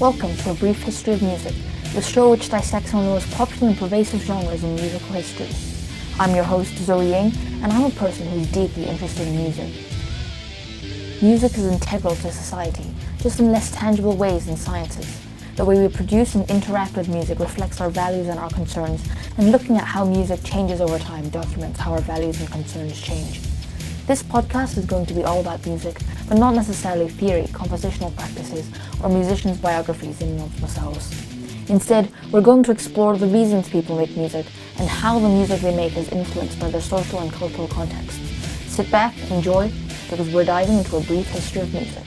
Welcome to A Brief History of Music, the show which dissects one of the most popular and pervasive genres in musical history. I'm your host, Zoe Ying, and I'm a person who's deeply interested in music. Music is integral to society, just in less tangible ways than sciences. The way we produce and interact with music reflects our values and our concerns, and looking at how music changes over time documents how our values and concerns change. This podcast is going to be all about music, but not necessarily theory, compositional practices, or musicians' biographies in and of themselves. Instead, we're going to explore the reasons people make music and how the music they make is influenced by their social and cultural context. Sit back, enjoy, because we're diving into a brief history of music.